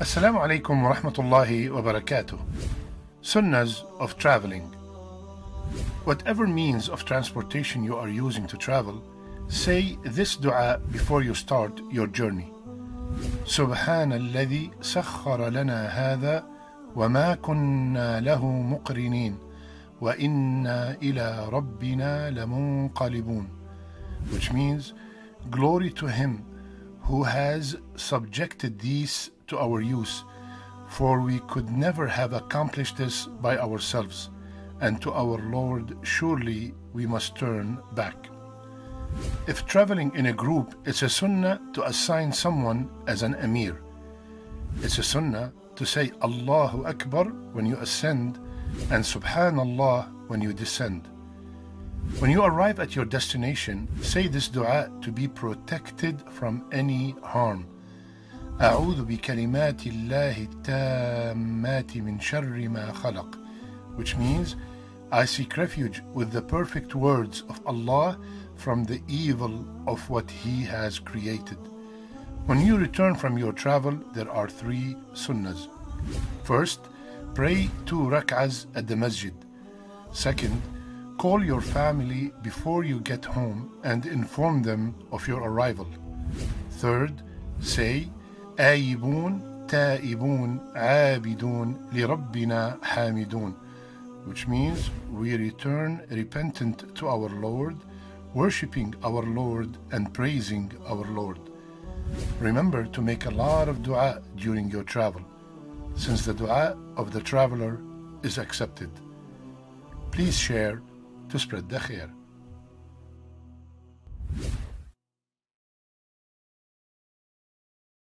Assalamu alaikum wa rahmatullahi wa barakatuh. Sunnahs of traveling. Whatever means of transportation you are using to travel, say this dua before you start your journey. سبحان الذي سخر لنا هذا وما كنا له مقرنين وإنا إلى ربنا لمنقلبون which means glory to him who has subjected these to our use for we could never have accomplished this by ourselves and to our Lord surely we must turn back if traveling in a group, it's a sunnah to assign someone as an emir. It's a sunnah to say Allahu Akbar when you ascend and Subhanallah when you descend. When you arrive at your destination, say this dua to be protected from any harm. أعوذ بكلمات الله التامات من شر ما خلق which means I seek refuge with the perfect words of Allah from the evil of what He has created. When you return from your travel, there are three sunnahs. First, pray two rak'ahs at the masjid. Second, call your family before you get home and inform them of your arrival. Third, say, آيبون تائبون عابدون لربنا حامدون which means we return repentant to our Lord worshipping our Lord and praising our Lord. Remember to make a lot of dua during your travel, since the dua of the traveler is accepted. Please share to spread the khair.